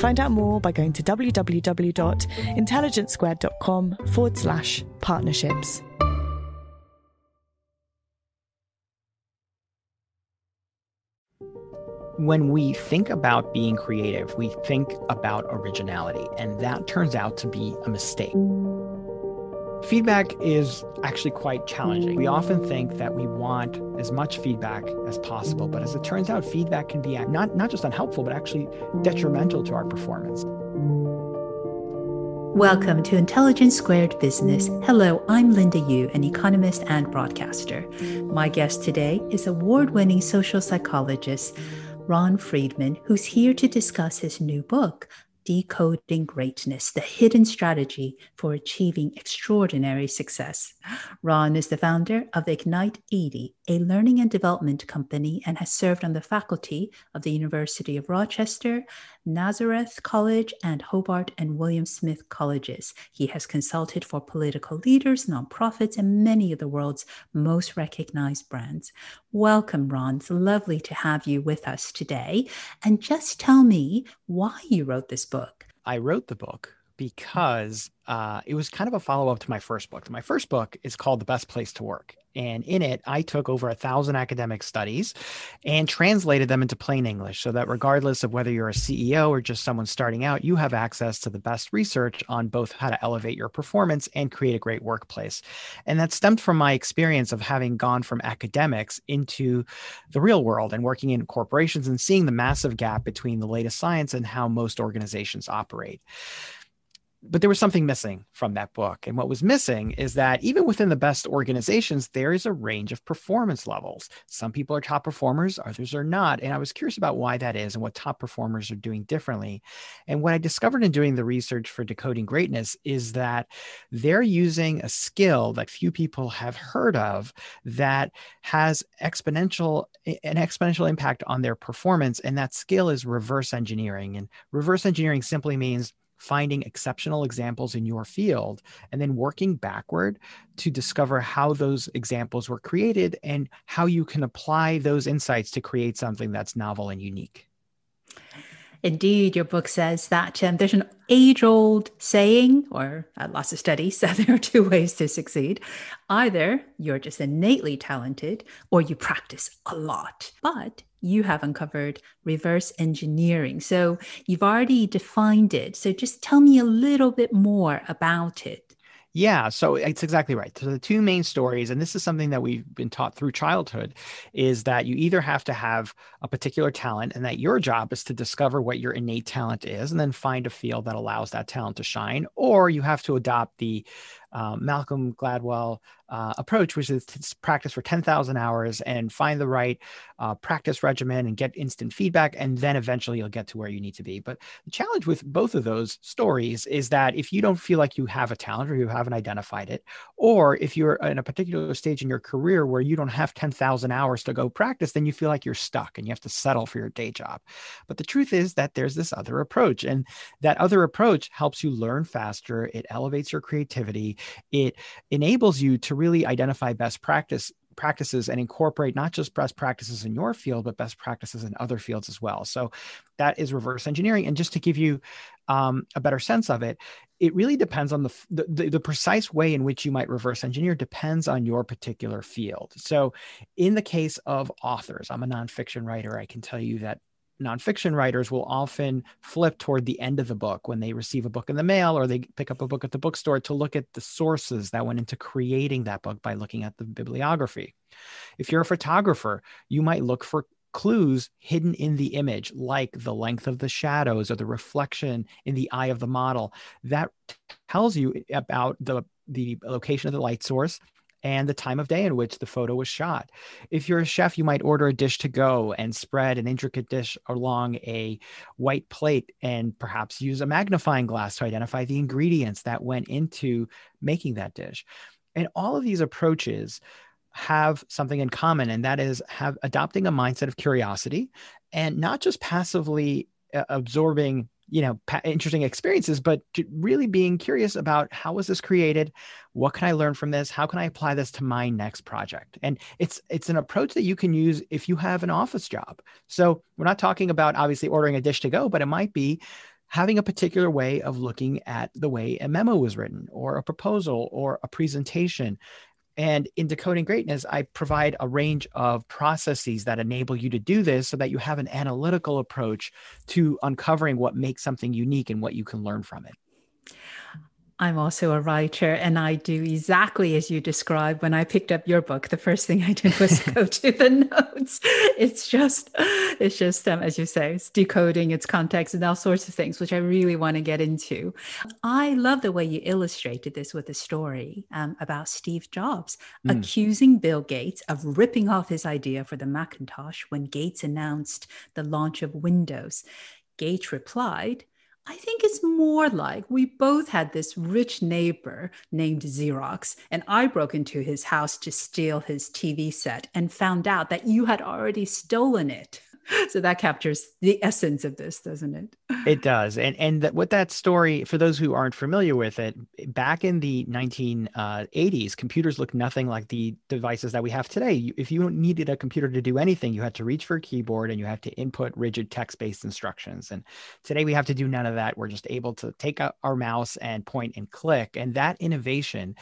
Find out more by going to www.intelligencesquared.com forward slash partnerships. When we think about being creative, we think about originality, and that turns out to be a mistake. Feedback is actually quite challenging. We often think that we want as much feedback as possible, but as it turns out, feedback can be not, not just unhelpful, but actually detrimental to our performance. Welcome to Intelligence Squared Business. Hello, I'm Linda Yueh, an economist and broadcaster. My guest today is award winning social psychologist Ron Friedman, who's here to discuss his new book, Decoding Greatness, the hidden strategy for achieving extraordinary success. Ron is the founder of Ignite 80, a learning and development company, and has served on the faculty of the University of Rochester, Nazareth College, and Hobart and William Smith Colleges. He has consulted for political leaders, nonprofits, and many of the world's most recognized brands. Welcome, Ron. It's lovely to have you with us today. And just tell me why you wrote this book. I wrote the book because uh, it was kind of a follow up to my first book. My first book is called The Best Place to Work. And in it, I took over a thousand academic studies and translated them into plain English so that regardless of whether you're a CEO or just someone starting out, you have access to the best research on both how to elevate your performance and create a great workplace. And that stemmed from my experience of having gone from academics into the real world and working in corporations and seeing the massive gap between the latest science and how most organizations operate but there was something missing from that book. And what was missing is that even within the best organizations, there is a range of performance levels. Some people are top performers, others are not. And I was curious about why that is and what top performers are doing differently. And what I discovered in doing the research for Decoding Greatness is that they're using a skill that few people have heard of that has exponential an exponential impact on their performance. And that skill is reverse engineering. And reverse engineering simply means finding exceptional examples in your field and then working backward to discover how those examples were created and how you can apply those insights to create something that's novel and unique. Indeed, your book says that um, there's an age old saying, or uh, lots of studies, that there are two ways to succeed. Either you're just innately talented or you practice a lot. But you have uncovered reverse engineering. So you've already defined it. So just tell me a little bit more about it. Yeah, so it's exactly right. So the two main stories, and this is something that we've been taught through childhood, is that you either have to have a particular talent, and that your job is to discover what your innate talent is, and then find a field that allows that talent to shine, or you have to adopt the um, Malcolm Gladwell uh, approach, which is to practice for 10,000 hours and find the right uh, practice regimen and get instant feedback. And then eventually you'll get to where you need to be. But the challenge with both of those stories is that if you don't feel like you have a talent or you haven't identified it, or if you're in a particular stage in your career where you don't have 10,000 hours to go practice, then you feel like you're stuck and you have to settle for your day job. But the truth is that there's this other approach, and that other approach helps you learn faster. It elevates your creativity it enables you to really identify best practice practices and incorporate not just best practices in your field but best practices in other fields as well. So that is reverse engineering. And just to give you um, a better sense of it it really depends on the, the the precise way in which you might reverse engineer depends on your particular field. So in the case of authors i'm a nonfiction writer. I can tell you that nonfiction writers will often flip toward the end of the book when they receive a book in the mail or they pick up a book at the bookstore to look at the sources that went into creating that book by looking at the bibliography. If you're a photographer, you might look for clues hidden in the image, like the length of the shadows or the reflection in the eye of the model. That tells you about the, the location of the light source and the time of day in which the photo was shot. If you're a chef, you might order a dish to go and spread an intricate dish along a white plate and perhaps use a magnifying glass to identify the ingredients that went into making that dish. And all of these approaches have something in common and that is have adopting a mindset of curiosity and not just passively uh, absorbing you know interesting experiences but really being curious about how was this created? What can i learn from this? How can i apply this to my next project? And it's it's an approach that you can use if you have an office job. So we're not talking about obviously ordering a dish to go but it might be having a particular way of looking at the way a memo was written or a proposal or a presentation and in Decoding Greatness, I provide a range of processes that enable you to do this so that you have an analytical approach to uncovering what makes something unique and what you can learn from it. I'm also a writer, and I do exactly as you described. When I picked up your book, the first thing I did was go to the notes. It's just, it's just, um, as you say, it's decoding its context and all sorts of things, which I really want to get into. I love the way you illustrated this with a story um, about Steve Jobs mm. accusing Bill Gates of ripping off his idea for the Macintosh when Gates announced the launch of Windows. Gates replied, I think it's more like we both had this rich neighbor named Xerox, and I broke into his house to steal his TV set and found out that you had already stolen it so that captures the essence of this doesn't it? It does. And and that, what that story for those who aren't familiar with it back in the 1980s uh, computers looked nothing like the devices that we have today. If you needed a computer to do anything you had to reach for a keyboard and you had to input rigid text-based instructions. And today we have to do none of that. We're just able to take our mouse and point and click. And that innovation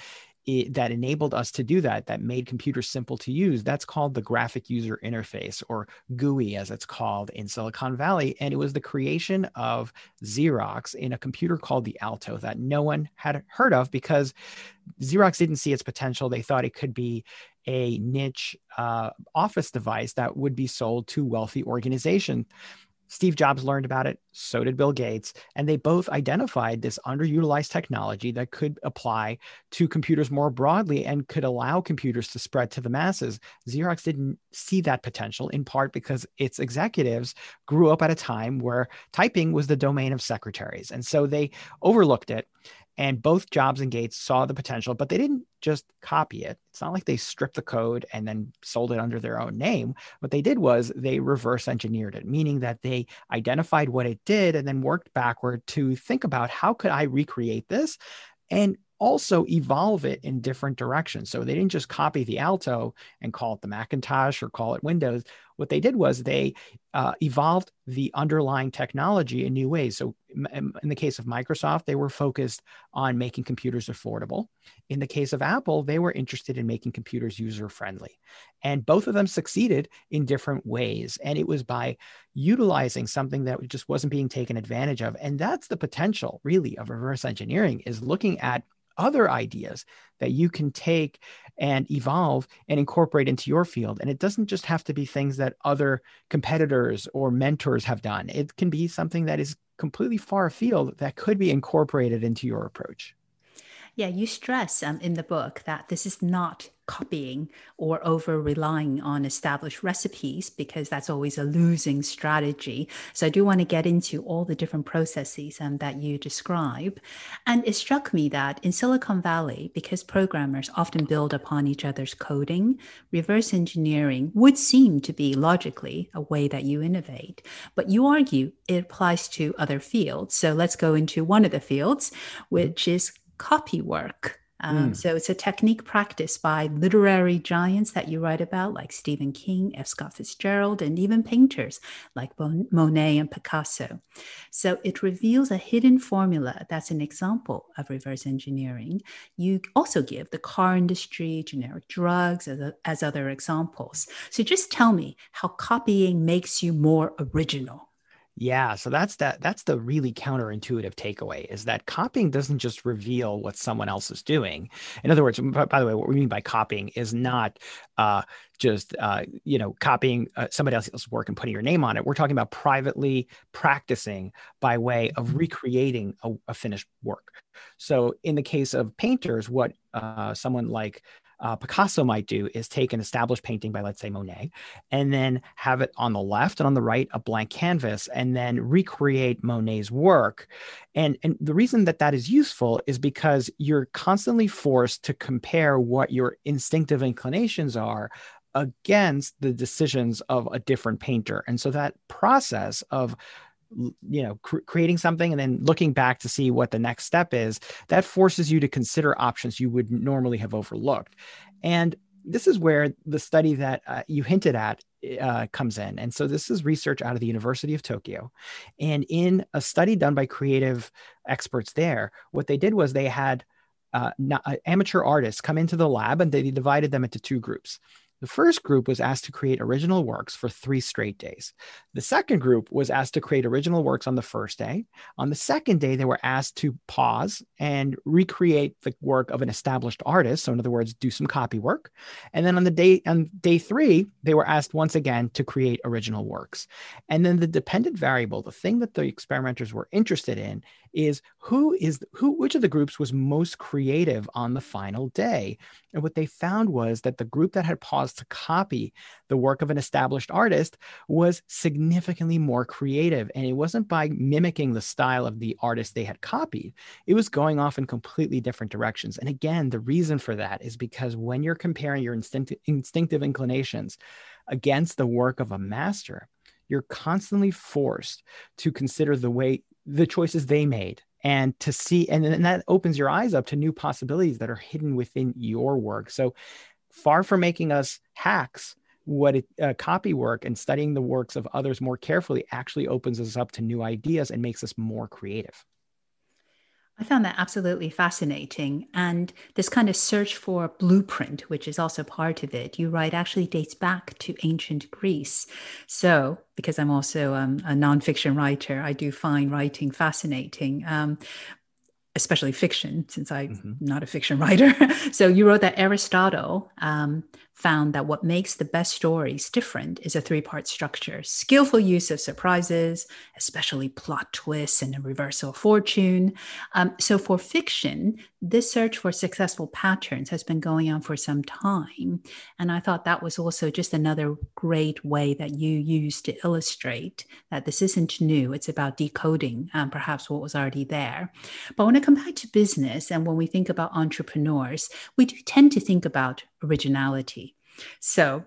it, that enabled us to do that, that made computers simple to use, that's called the graphic user interface or GUI as it's called in Silicon Valley. And it was the creation of Xerox in a computer called the Alto that no one had heard of because Xerox didn't see its potential. They thought it could be a niche uh, office device that would be sold to wealthy organizations. Steve Jobs learned about it, so did Bill Gates, and they both identified this underutilized technology that could apply to computers more broadly and could allow computers to spread to the masses. Xerox didn't see that potential in part because its executives grew up at a time where typing was the domain of secretaries. And so they overlooked it and both Jobs and Gates saw the potential, but they didn't just copy it. It's not like they stripped the code and then sold it under their own name. What they did was they reverse engineered it, meaning that they identified what it did and then worked backward to think about how could I recreate this and also evolve it in different directions. So they didn't just copy the Alto and call it the Macintosh or call it Windows. What they did was they uh, evolved the underlying technology in new ways. So in the case of Microsoft, they were focused on making computers affordable. In the case of Apple, they were interested in making computers user friendly. And both of them succeeded in different ways. And it was by utilizing something that just wasn't being taken advantage of. And that's the potential really of reverse engineering is looking at other ideas that you can take and evolve and incorporate into your field. And it doesn't just have to be things that other competitors or mentors have done, it can be something that is completely far afield that could be incorporated into your approach. Yeah, you stress um, in the book that this is not copying or over relying on established recipes because that's always a losing strategy. So I do want to get into all the different processes um, that you describe. And it struck me that in Silicon Valley, because programmers often build upon each other's coding, reverse engineering would seem to be logically a way that you innovate. But you argue it applies to other fields. So let's go into one of the fields, which is copy work. Um, mm. So it's a technique practiced by literary giants that you write about, like Stephen King, F. Scott Fitzgerald, and even painters like Monet and Picasso. So it reveals a hidden formula that's an example of reverse engineering. You also give the car industry, generic drugs as, a, as other examples. So just tell me how copying makes you more original. Yeah, so that's that that's the really counterintuitive takeaway is that copying doesn't just reveal what someone else is doing. In other words, by the way, what we mean by copying is not uh, just uh, you know copying uh, somebody else's work and putting your name on it. We're talking about privately practicing by way of mm-hmm. recreating a, a finished work. So in the case of painters, what uh, someone like uh, Picasso might do is take an established painting by, let's say, Monet, and then have it on the left and on the right a blank canvas, and then recreate Monet's work. And, and the reason that that is useful is because you're constantly forced to compare what your instinctive inclinations are against the decisions of a different painter. And so that process of you know cr- creating something and then looking back to see what the next step is that forces you to consider options you would normally have overlooked and this is where the study that uh, you hinted at uh, comes in. And so this is research out of the University of Tokyo. And in a study done by creative experts there, what they did was they had uh, not, uh, amateur artists come into the lab and they divided them into two groups. The first group was asked to create original works for three straight days. The second group was asked to create original works on the first day. On the second day, they were asked to pause and recreate the work of an established artist. So, in other words, do some copy work. And then on the day on day three, they were asked once again to create original works. And then the dependent variable, the thing that the experimenters were interested in, is who is who which of the groups was most creative on the final day? And what they found was that the group that had paused to copy the work of an established artist was significantly more creative. And it wasn't by mimicking the style of the artist they had copied. It was going off in completely different directions. And again the reason for that is because when you're comparing your instinct, instinctive inclinations against the work of a master you're constantly forced to consider the way the choices they made and to see and then that opens your eyes up to new possibilities that are hidden within your work. So far from making us hacks what it, uh, copy work and studying the works of others more carefully actually opens us up to new ideas and makes us more creative I found that absolutely fascinating. And this kind of search for blueprint, which is also part of it, you write actually dates back to ancient Greece. So, because I'm also um, a nonfiction writer, I do find writing fascinating. Um, especially fiction, since I'm mm-hmm. not a fiction writer. so you wrote that Aristotle um, found that what makes the best stories different is a three part structure skillful use of surprises, especially plot twists and a reversal of fortune. Um, so, for fiction, this search for successful patterns has been going on for some time. And I thought that was also just another great way that you used to illustrate that this isn't new, it's about decoding um, perhaps what was already there. But when I come back to business and when we think about entrepreneurs, we do tend to think about originality. So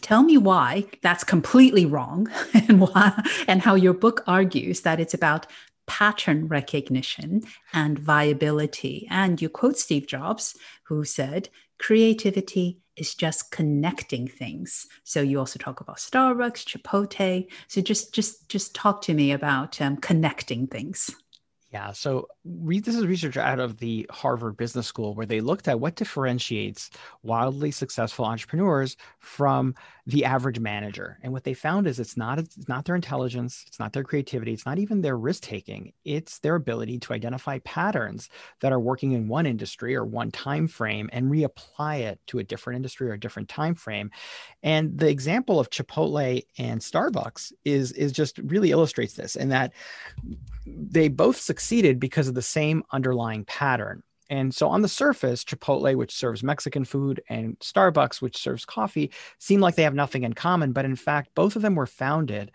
tell me why that's completely wrong and why and how your book argues that it's about pattern recognition and viability. And you quote steve jobs who said creativity is just connecting things. So you also talk about starbucks chipotle. So just just just talk to me about um, connecting things yeah. So this is research out of the Harvard Business School where they looked at what differentiates wildly successful entrepreneurs from the average manager. And what they found is it's not it's not their intelligence, it's not their creativity, it's not even their risk taking. It's their ability to identify patterns that are working in one industry or one time frame and reapply it to a different industry or a different time frame. And the example of Chipotle and Starbucks is is just really illustrates this in that they both succeeded because of the same underlying pattern. And so on the surface, Chipotle, which serves Mexican food, and Starbucks, which serves coffee, seem like they have nothing in common. But in fact, both of them were founded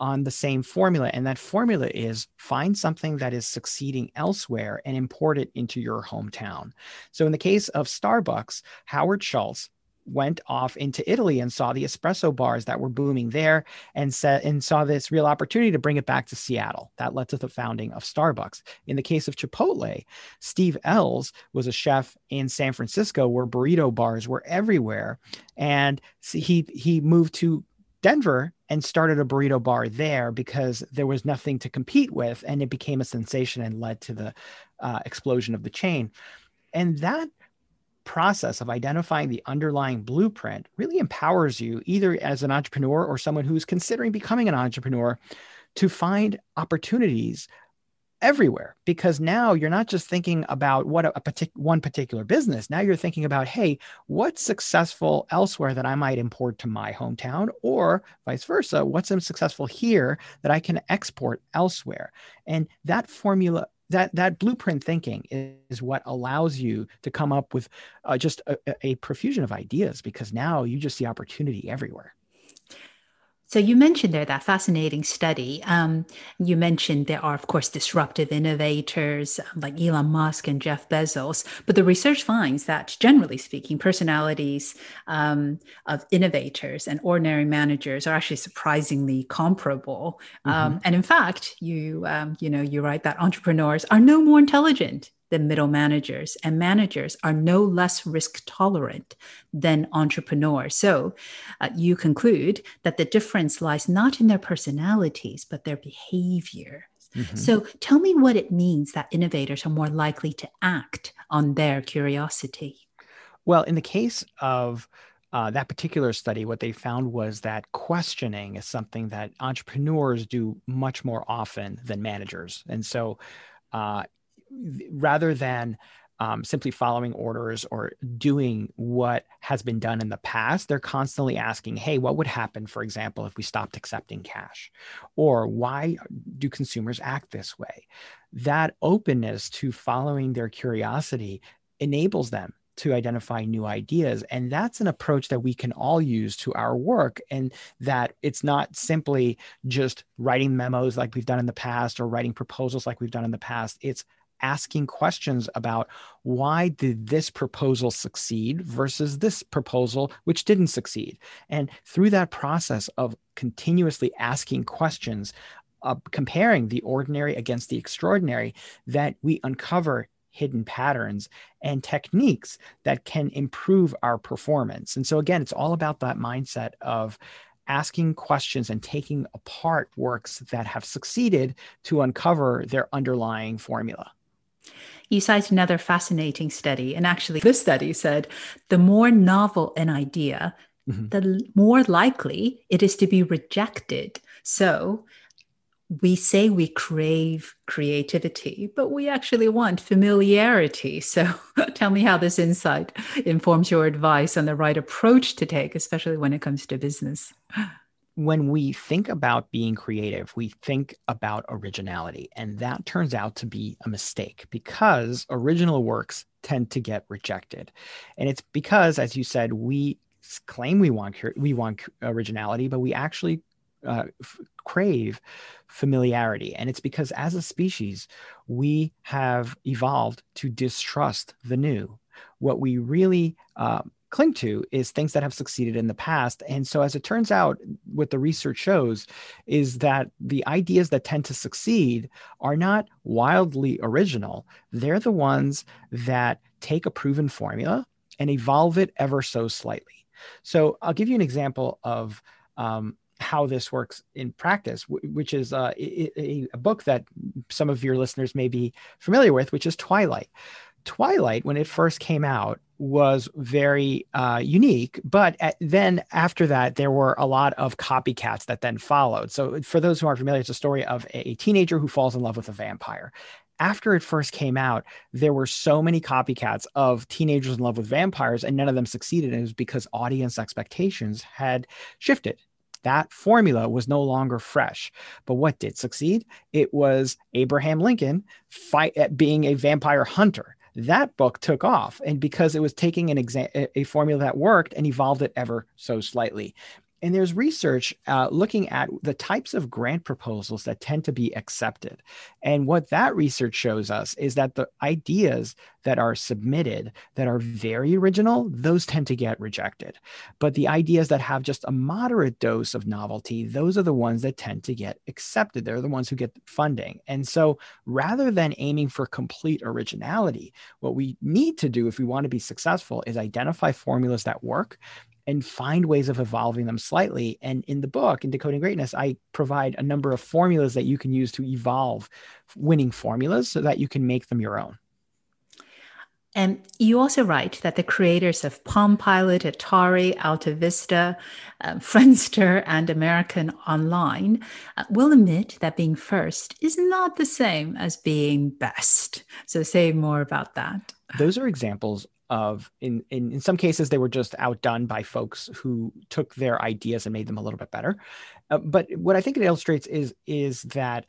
on the same formula. And that formula is find something that is succeeding elsewhere and import it into your hometown. So in the case of Starbucks, Howard Schultz went off into Italy and saw the espresso bars that were booming there and said and saw this real opportunity to bring it back to Seattle. That led to the founding of Starbucks. In the case of Chipotle, Steve Ells was a chef in San Francisco where burrito bars were everywhere and he he moved to Denver and started a burrito bar there because there was nothing to compete with and it became a sensation and led to the uh, explosion of the chain. And that process of identifying the underlying blueprint really empowers you either as an entrepreneur or someone who's considering becoming an entrepreneur to find opportunities everywhere. Because now you're not just thinking about what a, a partic- one particular business. Now you're thinking about hey what's successful elsewhere that i might import to my hometown? Or vice versa what's successful here that i can export elsewhere? And that formula that that blueprint thinking is what allows you to come up with uh, just a, a profusion of ideas because now you just see opportunity everywhere so you mentioned there that fascinating study. Um, you mentioned there are, of course, disruptive innovators um, like Elon Musk and Jeff Bezos, but the research finds that, generally speaking, personalities um, of innovators and ordinary managers are actually surprisingly comparable. Um, mm-hmm. and in fact, you um, you know you write that entrepreneurs are no more intelligent than middle managers, and managers are no less risk tolerant than entrepreneurs. So uh, you conclude that the difference lies not in their personalities, but their behavior. Mm-hmm. So tell me what it means that innovators are more likely to act on their curiosity. Well, in the case of uh, that particular study, what they found was that questioning is something that entrepreneurs do much more often than managers. And so, uh, rather than um, simply following orders or doing what has been done in the past, they're constantly asking, hey, what would happen, for example, if we stopped accepting cash? Or why do consumers act this way? That openness to following their curiosity enables them to identify new ideas. And that's an approach that we can all use to our work. And that it's not simply just writing memos like we've done in the past or writing proposals like we've done in the past. It's asking questions about why did this proposal succeed versus this proposal which didn't succeed. And through that process of continuously asking questions uh, comparing the ordinary against the extraordinary that we uncover hidden patterns and techniques that can improve our performance. And so again it's all about that mindset of asking questions and taking apart works that have succeeded to uncover their underlying formula you cite another fascinating study. And actually, this study said the more novel an idea, mm-hmm. the more likely it is to be rejected. So, we say we crave creativity, but we actually want familiarity. So tell me how this insight informs your advice on the right approach to take, especially when it comes to business when we think about being creative, we think about originality. And that turns out to be a mistake because original works tend to get rejected. And it's because, as you said, we claim we want we want originality, but we actually uh, f- crave familiarity. And it's because as a species, we have evolved to distrust the new. What we really uh, cling to is things that have succeeded in the past. And so, as it turns out, what the research shows is that the ideas that tend to succeed are not wildly original. They're the ones that take a proven formula and evolve it ever so slightly. So, I'll give you an example of um, how this works in practice, which is uh, a, a, book that some of your listeners may be familiar with, which is Twilight. Twilight, when it first came out, was very uh, unique. But at, then after that, there were a lot of copycats that then followed. So, for those who aren't familiar, it's a story of a, teenager who falls in love with a vampire. After it first came out, there were so many copycats of teenagers in love with vampires, and none of them succeeded. And it was because audience expectations had shifted that formula was no longer fresh. But what did succeed? It was Abraham Lincoln fight at being a vampire hunter that book took off. And because it was taking an exam a formula that worked and evolved it ever so slightly and there's research uh, looking at the types of grant proposals that tend to be accepted. And what that research shows us is that the ideas that are submitted that are very original, those tend to get rejected. But the ideas that have just a moderate dose of novelty, those are the ones that tend to get accepted. They're the ones who get funding. And so rather than aiming for complete originality, what we need to do if we want to be successful is identify formulas that work and find ways of evolving them slightly. And in the book, in Decoding Greatness, I provide a number of formulas that you can use to evolve winning formulas so that you can make them your own. And you also write that the creators of Palm Pilot, Atari, Alta Vista, uh, Friendster, and American Online uh, will admit that being first is not the same as being best. So, say more about that. Those are examples of in, in in some cases they were just outdone by folks who took their ideas and made them a little bit better. Uh, but what i think it illustrates is is that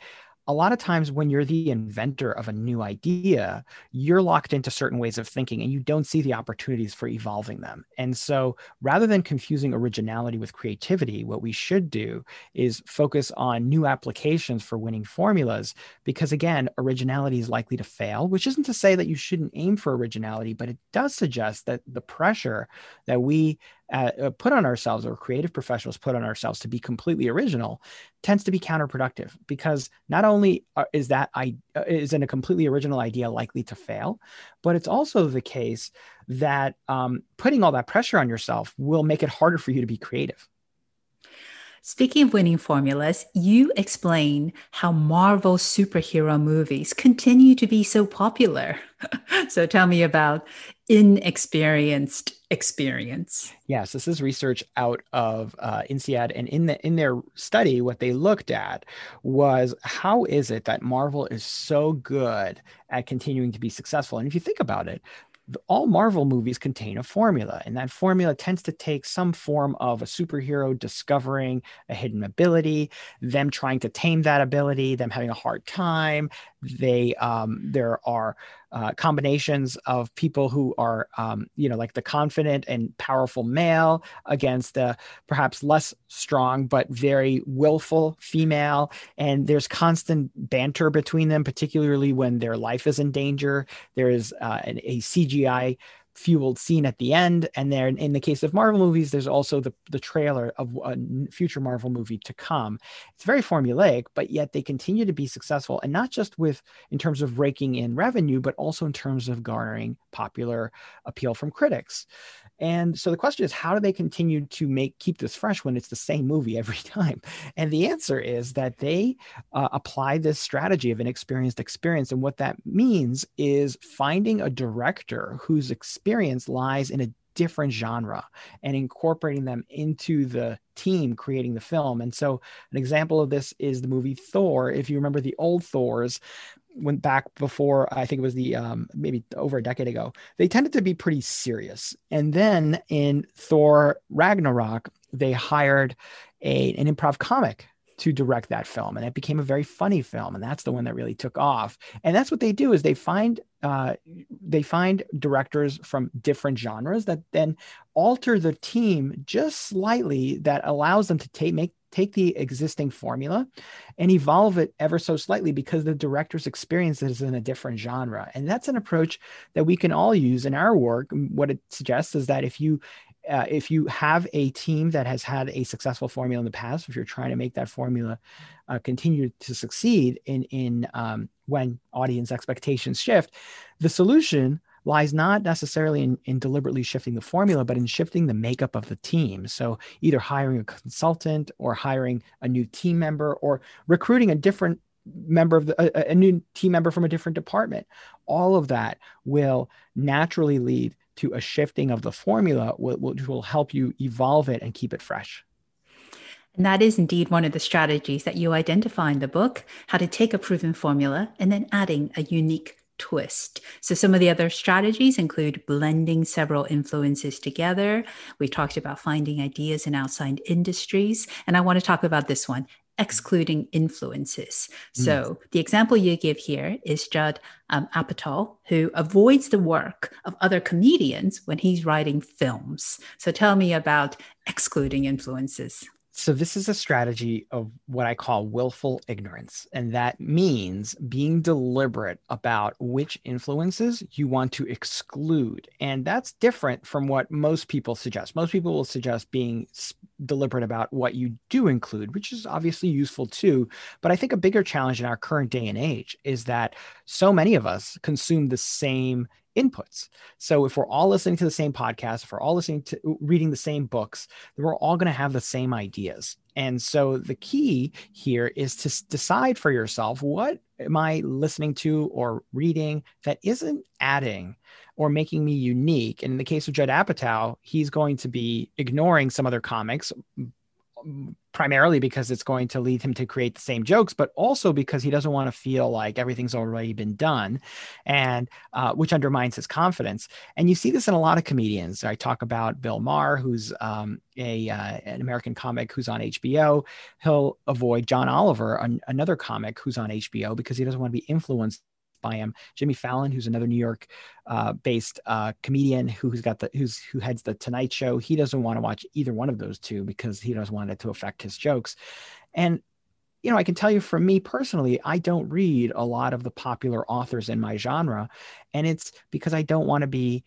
a lot of times when you're the inventor of a new idea, you're locked into certain ways of thinking and you don't see the opportunities for evolving them. And so rather than confusing originality with creativity, what we should do is focus on new applications for winning formulas. Because again, originality is likely to fail, which isn't to say that you shouldn't aim for originality, but it does suggest that the pressure that we uh, put on ourselves or creative professionals put on ourselves to be completely original tends to be counterproductive because not only uh, is that I uh, is in a completely original idea likely to fail, but it's also the case that um, putting all that pressure on yourself will make it harder for you to be creative. Speaking of winning formulas, you explain how Marvel superhero movies continue to be so popular. so tell me about inexperienced experience. Yes, this is research out of uh, INSEAD, and in the in their study, what they looked at was how is it that Marvel is so good at continuing to be successful? And if you think about it, all Marvel movies contain a formula, and that formula tends to take some form of a superhero discovering a hidden ability, them trying to tame that ability, them having a hard time. They um, there are uh, combinations of people who are, um, you know, like the confident and powerful male against the perhaps less strong but very willful female. And there's constant banter between them, particularly when their life is in danger. There is uh, an, a CGI fueled scene at the end. And then in the case of Marvel movies, there's also the, the trailer of a future Marvel movie to come. It's very formulaic, but yet they continue to be successful. And not just with in terms of raking in revenue, but also in terms of garnering popular appeal from critics. And so the question is, how do they continue to make keep this fresh when it's the same movie every time? And the answer is that they uh, apply this strategy of an experienced experience. And what that means is finding a director whose experience lies in a different genre and incorporating them into the team creating the film. And so, an example of this is the movie Thor. If you remember the old Thors, went back before I think it was the um, maybe over a decade ago, they tended to be pretty serious. And then in Thor Ragnarok, they hired a, an improv comic to direct that film and it became a very funny film and that's the one that really took off and that's what they do is they find uh, they find directors from different genres that then alter the team just slightly that allows them to take make take the existing formula and evolve it ever so slightly because the director's experience is in a different genre. And that's an approach that we can all use in our work. What it suggests is that if you uh, if you have a team that has had a successful formula in the past, if you're trying to make that formula uh, continue to succeed in in um, when audience expectations shift, the solution lies not necessarily in, in deliberately shifting the formula, but in shifting the makeup of the team. So either hiring a consultant or hiring a new team member or recruiting a different member of the, a, a new team member from a different department. All of that will naturally lead to a shifting of the formula, which will help you evolve it and keep it fresh. And that is indeed one of the strategies that you identify in the book how to take a proven formula and then adding a unique twist. So, some of the other strategies include blending several influences together. We talked about finding ideas in outside industries. And I want to talk about this one excluding influences. Mm. So, the example you give here is Judd um, Apatow, who avoids the work of other comedians when he's writing films. So, tell me about excluding influences. So, this is a strategy of what I call willful ignorance. And that means being deliberate about which influences you want to exclude. And that's different from what most people suggest. Most people will suggest being deliberate about what you do include, which is obviously useful too. But I think a bigger challenge in our current day and age is that so many of us consume the same inputs. So if we're all listening to the same podcast, if we're all listening to reading the same books, then we're all going to have the same ideas. And so the key here is to decide for yourself what am I listening to or reading that isn't adding or making me unique? And in the case of Judd Apatow, he's going to be ignoring some other comics, primarily because it's going to lead him to create the same jokes, but also because he doesn't want to feel like everything's already been done, and uh, which undermines his confidence. And you see this in a lot of comedians. I talk about Bill Maher, who's um, a uh, an American comic who's on HBO. He'll avoid John Oliver, an, another comic who's on HBO, because he doesn't want to be influenced by him. Jimmy Fallon, who's another New York uh, based uh, comedian who's got the who's who heads the Tonight Show. He doesn't want to watch either one of those two because he doesn't want it to affect his jokes. And you know, I can tell you from me personally, I don't read a lot of the popular authors in my genre, and it's because I don't want to be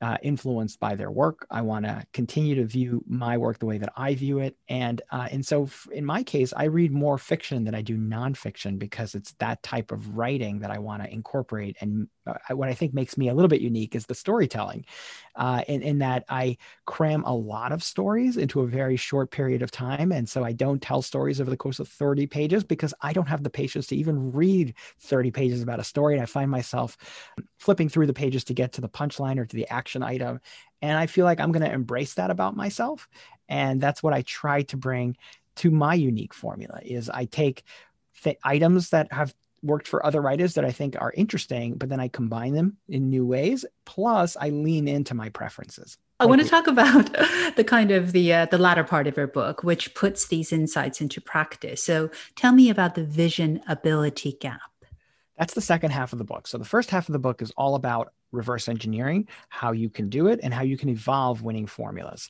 uh, influenced by their work. I want to continue to view my work the way that I view it, and uh, and so f- in my case, I read more fiction than I do nonfiction because it's that type of writing that I want to incorporate. And uh, what I think makes me a little bit unique is the storytelling, uh, in in that I cram a lot of stories into a very short period of time, and so I don't tell stories over the course of thirty pages because I don't have the patience to even read thirty pages about a story, and I find myself flipping through the pages to get to the punchline or to the action action item. And I feel like I'm going to embrace that about myself. And that's what I try to bring to my unique formula is I take th- items that have worked for other writers that I think are interesting, but then I combine them in new ways. Plus, I lean into my preferences. I want to talk about the kind of the uh, the latter part of your book, which puts these insights into practice. So, tell me about the vision ability gap. That's the second half of the book. So, the first half of the book is all about reverse engineering, how you can do it, and how you can evolve winning formulas.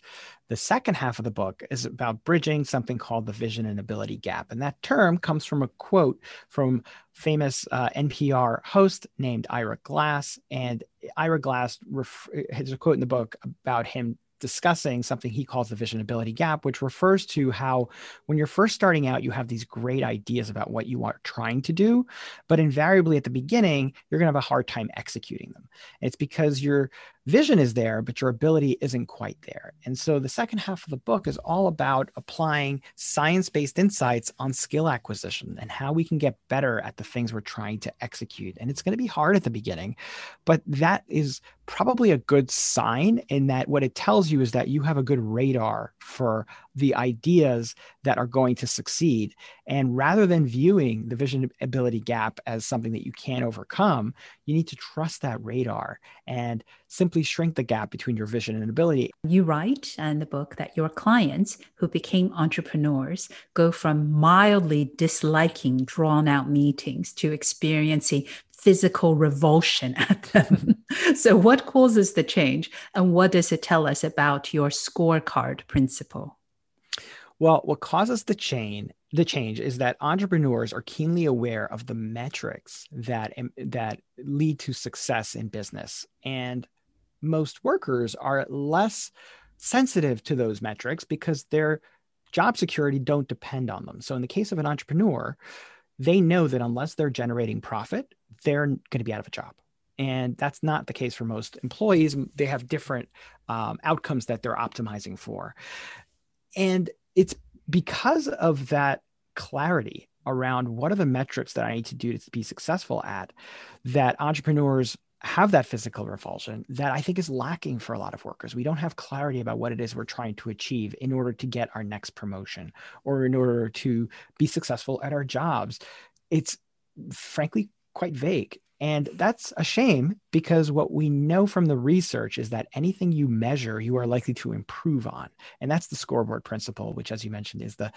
The second half of the book is about bridging something called the vision and ability gap. And that term comes from a quote from famous uh, NPR host named Ira Glass. And Ira Glass ref- has a quote in the book about him discussing something he calls the vision ability gap, which refers to how when you're first starting out, you have these great ideas about what you are trying to do, but invariably at the beginning, you're going to have a hard time executing them. It's because your vision is there, but your ability isn't quite there. And so the second half of the book is all about applying science based insights on skill acquisition and how we can get better at the things we're trying to execute. And it's going to be hard at the beginning, but that is probably a good sign in that what it tells you is that you have a good radar for the ideas that are going to succeed. And rather than viewing the vision ability gap as something that you can't overcome, you need to trust that radar and simply shrink the gap between your vision and ability. You write in the book that your clients who became entrepreneurs go from mildly disliking drawn out meetings to experiencing physical revulsion at them. so, what causes the change, and what does it tell us about your scorecard principle? Well, what causes the chain the change is that entrepreneurs are keenly aware of the metrics that that lead to success in business, and most workers are less sensitive to those metrics because their job security don't depend on them. So, in the case of an entrepreneur, they know that unless they're generating profit, they're going to be out of a job. And that's not the case for most employees. They have different um, outcomes that they're optimizing for. And it's because of that clarity around what are the metrics that I need to do to be successful at that entrepreneurs have that physical revulsion that I think is lacking for a lot of workers. We don't have clarity about what it is we're trying to achieve in order to get our next promotion or in order to be successful at our jobs. It's frankly quite vague. And that's a shame because what we know from the research is that anything you measure, you are likely to improve on. And that's the scoreboard principle, which, as you mentioned, is the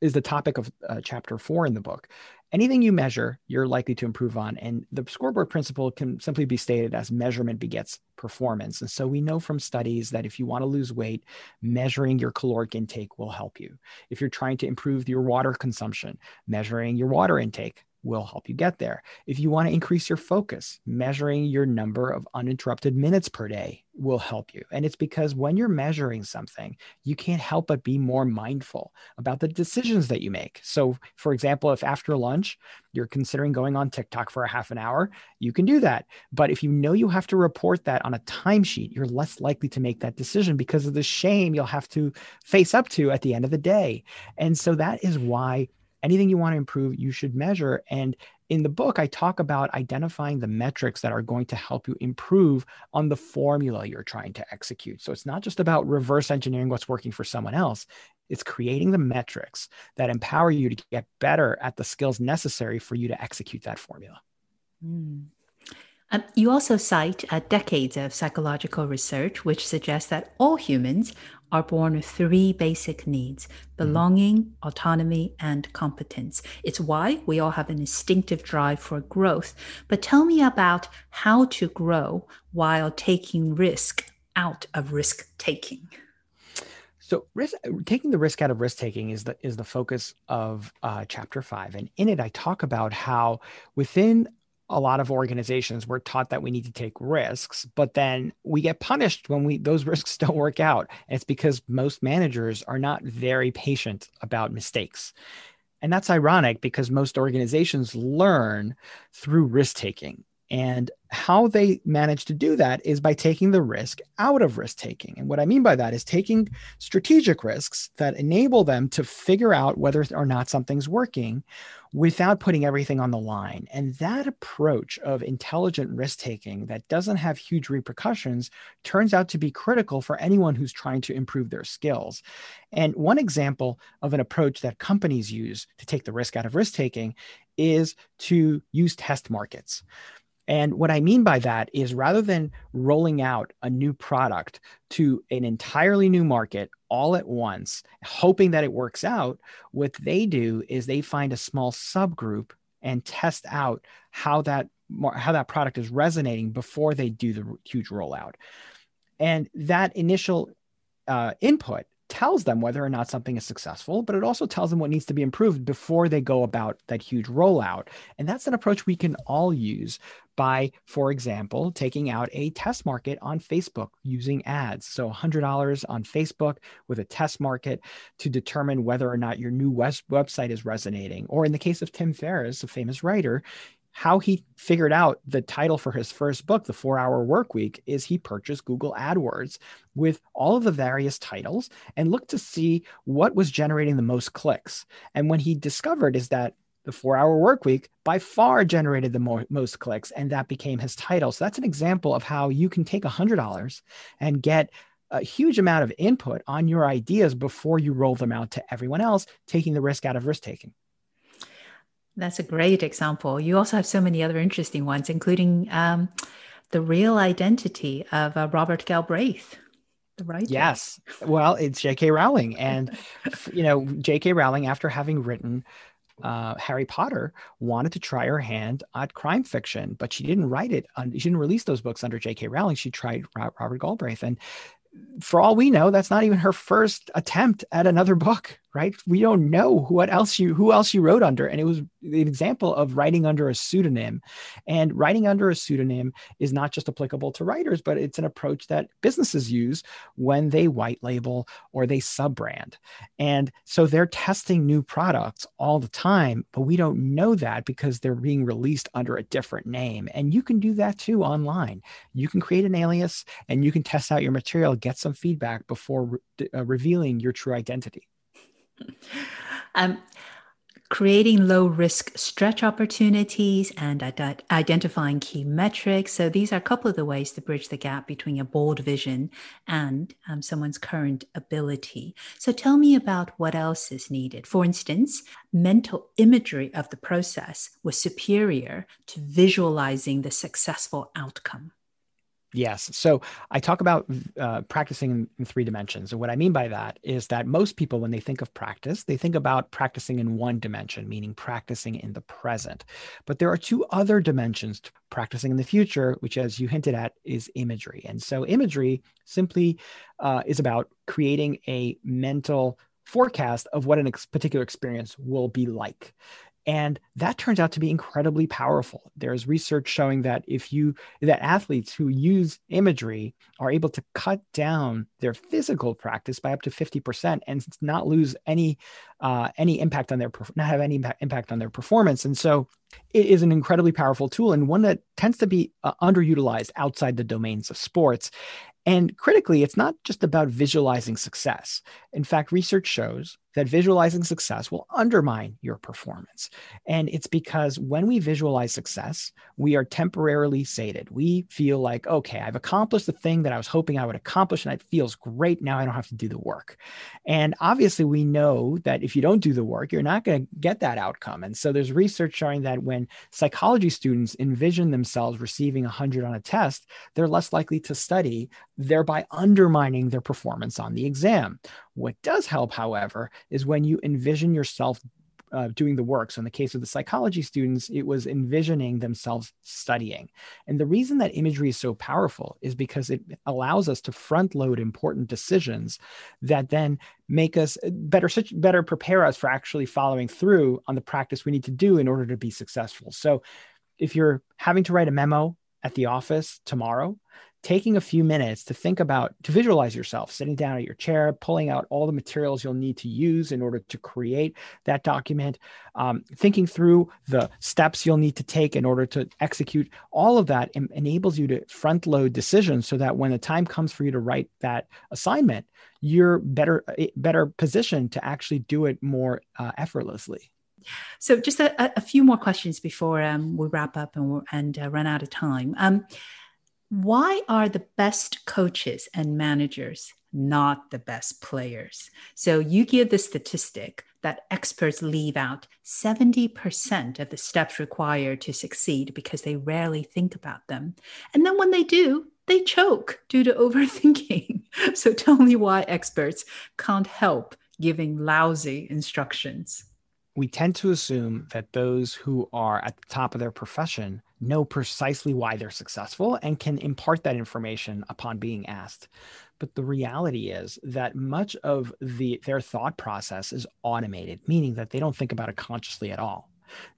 is the topic of uh, chapter four in the book. Anything you measure, you're likely to improve on. And the scoreboard principle can simply be stated as measurement begets performance. And so we know from studies that if you want to lose weight, measuring your caloric intake will help you. If you're trying to improve your water consumption, measuring your water intake will help you get there. If you want to increase your focus, measuring your number of uninterrupted minutes per day will help you. And it's because when you're measuring something, you can't help but be more mindful about the decisions that you make. So, for example, if after lunch you're considering going on TikTok for a half an hour, you can do that. But if you know you have to report that on a timesheet, you're less likely to make that decision because of the shame you'll have to face up to at the end of the day. And so that is why anything you want to improve, you should measure. And in the book, I talk about identifying the metrics that are going to help you improve on the formula you're trying to execute. So it's not just about reverse engineering what's working for someone else, it's creating the metrics that empower you to get better at the skills necessary for you to execute that formula. Mm. Um, you also cite uh, decades of psychological research, which suggests that all humans are born with three basic needs mm-hmm. belonging, mm-hmm. autonomy, and competence. It's why we all have an instinctive drive for growth. But tell me about how to grow while taking risk out of risk taking. So, risk, taking the risk out of risk taking is the is the focus of uh, chapter five, and in it I talk about how within a lot of organizations we're taught that we need to take risks but then we get punished when we those risks don't work out. And it's because most managers are not very patient about mistakes. And that's ironic because most organizations learn through risk taking and how they manage to do that is by taking the risk out of risk taking. And what I mean by that is taking strategic risks that enable them to figure out whether or not something's working without putting everything on the line. And that approach of intelligent risk taking that doesn't have huge repercussions turns out to be critical for anyone who's trying to improve their skills. And one example of an approach that companies use to take the risk out of risk taking is to use test markets. And what I mean by that is rather than rolling out a new product to an entirely new market all at once, hoping that it works out, what they do is they find a small subgroup and test out how that how that product is resonating before they do the huge rollout. And that initial uh, input tells them whether or not something is successful, but it also tells them what needs to be improved before they go about that huge rollout. And that's an approach we can all use by, for example, taking out a test market on Facebook using ads. So $100 on Facebook with a test market to determine whether or not your new web- website is resonating. Or in the case of Tim Ferriss, a famous writer, how he figured out the title for his first book, The Four Hour Work Week, is he purchased Google AdWords with all of the various titles and looked to see what was generating the most clicks. And when he discovered is that the four hour work week by far generated the mo- most clicks and that became his title so that's an example of how you can take $100 and get a huge amount of input on your ideas before you roll them out to everyone else taking the risk out of risk taking that's a great example you also have so many other interesting ones including um, the real identity of uh, robert galbraith the writer. Yes. Well, it's J.K. Rowling. And, you know, J.K. Rowling, after having written uh, Harry Potter wanted to try her hand at crime fiction, but she didn't write it. On, she didn't release those books under J.K. Rowling. She tried Robert Galbraith, and for all we know, that's not even her first attempt at another book right? We don't know what else you who else you wrote under, and it was the example of writing under a pseudonym. And writing under a pseudonym is not just applicable to writers, but it's an approach that businesses use when they white label or they sub brand. And so they're testing new products all the time, but we don't know that because they're being released under a different name. And you can do that too online. You can create an alias and you can test out your material, get some feedback before re- uh, revealing your true identity. Um, creating low risk stretch opportunities and ad- identifying key metrics. So, these are a couple of the ways to bridge the gap between a bold vision and um, someone's current ability. So, tell me about what else is needed. For instance, mental imagery of the process was superior to visualizing the successful outcome. Yes. So I talk about uh, practicing in, three dimensions. And what I mean by that is that most people, when they think of practice, they think about practicing in one dimension, meaning practicing in the present. But there are two other dimensions to practicing in the future, which, as you hinted at, is imagery. And so imagery simply uh, is about creating a mental forecast of what a particular experience will be like. And that turns out to be incredibly powerful. There's research showing that if you, that athletes who use imagery are able to cut down their physical practice by up to 50% and not lose any, uh, any impact on their, not have any impact on their performance. And so it is an incredibly powerful tool and one that tends to be uh, underutilized outside the domains of sports. And critically, it's not just about visualizing success. In fact, research shows that visualizing success will undermine your performance. And it's because when we visualize success, we are temporarily sated. We feel like, okay, I've accomplished the thing that I was hoping I would accomplish, and it feels great. Now I don't have to do the work. And obviously, we know that if you don't do the work, you're not going to get that outcome. And so there's research showing that when psychology students envision themselves receiving 100 on a test, they're less likely to study, thereby undermining their performance on the exam. What does help, however, is when you envision yourself uh, doing the work. So, in the case of the psychology students, it was envisioning themselves studying. And the reason that imagery is so powerful is because it allows us to front load important decisions that then make us uh, better, better prepare us for actually following through on the practice we need to do in order to be successful. So, if you're having to write a memo at the office tomorrow, taking a few minutes to think about, to visualize yourself sitting down at your chair, pulling out all the materials you'll need to use in order to create that document, um, thinking through the steps you'll need to take in order to execute, all of that em- enables you to front load decisions so that when the time comes for you to write that assignment, you're better, eh, better positioned to actually do it more uh, effortlessly. So, just a, a, few more questions before um, we wrap up and, and uh, run out of time. Um, why are the best coaches and managers not the best players? So you give the statistic that experts leave out 70% of the steps required to succeed because they rarely think about them. And then when they do, they choke due to overthinking. so tell me why experts can't help giving lousy instructions. We tend to assume that those who are at the top of their profession know precisely why they're successful and can impart that information upon being asked. But the reality is that much of the their thought process is automated, meaning that they don't think about it consciously at all.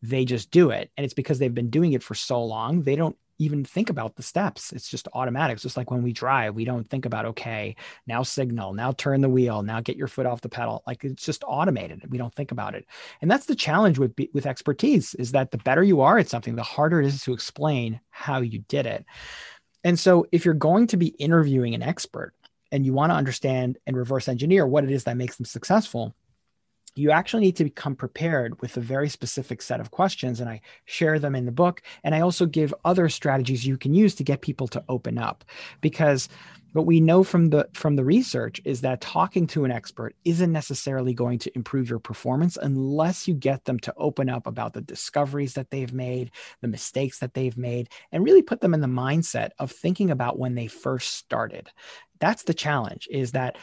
They just do it. And it's because they've been doing it for so long, they don't even think about the steps. It's just automatic. It's just like when we drive, we don't think about, okay, now signal, now turn the wheel, now get your foot off the pedal. Like it's just automated. We don't think about it. And that's the challenge with, with expertise is that the better you are at something, the harder it is to explain how you did it. And so if you're going to be interviewing an expert and you want to understand and reverse engineer what it is that makes them successful, you actually need to become prepared with a very specific set of questions. And I share them in the book. And I also give other strategies you can use to get people to open up because what we know from the from the research is that talking to an expert isn't necessarily going to improve your performance unless you get them to open up about the discoveries that they've made the mistakes that they've made and really put them in the mindset of thinking about when they first started that's the challenge is that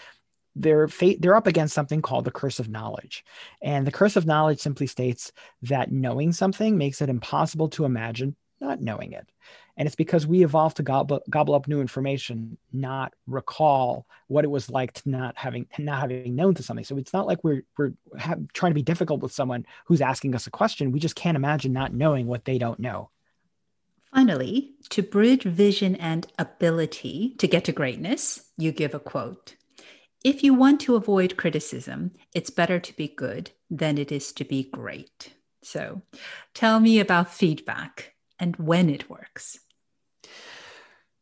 they're fa- they're up against something called the curse of knowledge. And the curse of knowledge simply states that knowing something makes it impossible to imagine not knowing it. And it's because we evolved to gobble, gobble up new information not recall what it was like to not having not having known to something. So it's not like we're we're have, trying to be difficult with someone who's asking us a question. We just can't imagine not knowing what they don't know. Finally to bridge vision and ability to get to greatness you give a quote if you want to avoid criticism, it's better to be good than it is to be great. So tell me about feedback and when it works.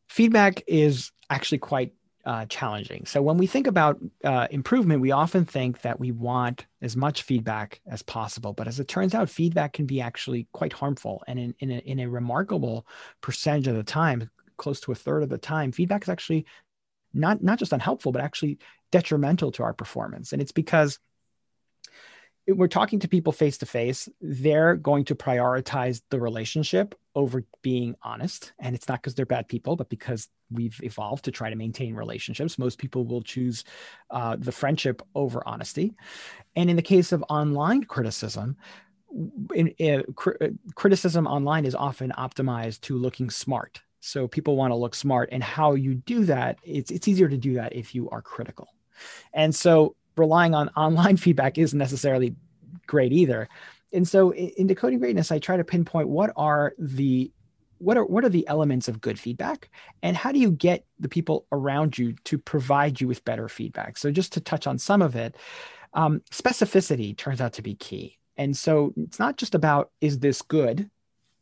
Feedback is actually quite uh, challenging. So when we think about uh, improvement, we often think that we want as much feedback as possible. But as it turns out, feedback can be actually quite harmful. And in, in, a, in a remarkable percentage of the time, close to a third of the time, feedback is actually not not just unhelpful, but actually detrimental to our performance. And it's because we're talking to people face to face, they're going to prioritize the relationship over being honest. And it's not because they're bad people, but because we've evolved to try to maintain relationships. Most people will choose uh, the friendship over honesty. And in the case of online criticism, in, in, cr- criticism online is often optimized to looking smart. So people want to look smart, and how you do that, it's it's easier to do that if you are critical. And so relying on online feedback isn't necessarily great either. And so in, decoding greatness, I try to pinpoint what are the what are what are the elements of good feedback and how do you get the people around you to provide you with better feedback? So just to touch on some of it um, specificity turns out to be key. And so it's not just about is this good?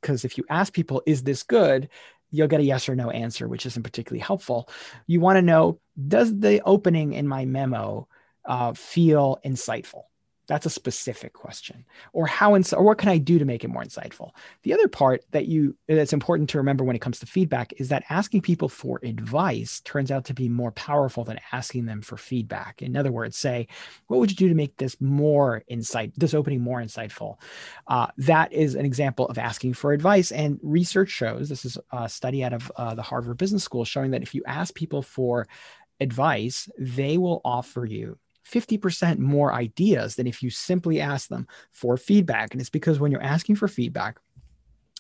Because if you ask people is this good you'll get a yes or no answer, which isn't particularly helpful. You want to know does the opening in my memo uh, feel insightful? That's a specific question. Or how ins- or what can I do to make it more insightful? The other part that you that's important to remember when it comes to feedback is that asking people for advice turns out to be more powerful than asking them for feedback. In other words, say, what would you do to make this more insight, this opening more insightful? Uh, that is an example of asking for advice. And research shows this is a study out of uh, the Harvard Business School showing that if you ask people for advice, they will offer you 50% more ideas than if you simply ask them for feedback. And it's because when you're asking for feedback,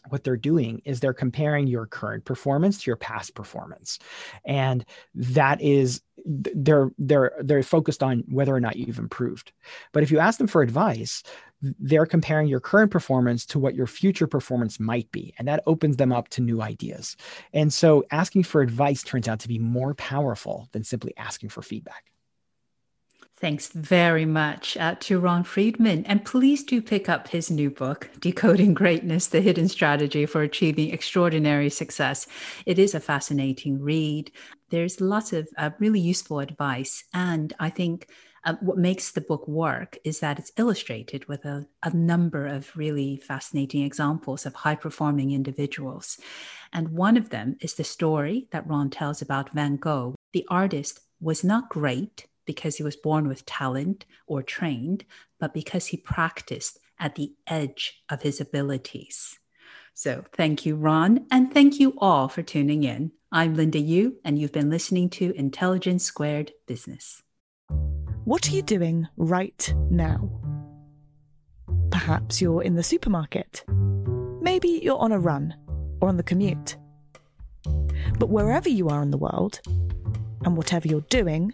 what they're doing is they're comparing your current performance to your past performance. And that is they're they're they're focused on whether or not you've improved. But if you ask them for advice they're comparing your current performance to what your future performance might be. And that opens them up to new ideas. And so asking for advice turns out to be more powerful than simply asking for feedback Thanks very much uh, to Ron Friedman. And please do pick up his new book, Decoding Greatness The Hidden Strategy for Achieving Extraordinary Success. It is a fascinating read. There's lots of uh, really useful advice. And I think uh, what makes the book work is that it's illustrated with a, a number of really fascinating examples of high performing individuals. And one of them is the story that Ron tells about Van Gogh. The artist was not great because he was born with talent or trained, but because he practiced at the edge of his abilities. So thank you, Ron, and thank you all for tuning in. I'm Linda Yueh, and you've been listening to Intelligence Squared Business. What are you doing right now? Perhaps you're in the supermarket. Maybe you're on a run or on the commute. But wherever you are in the world, and whatever you're doing,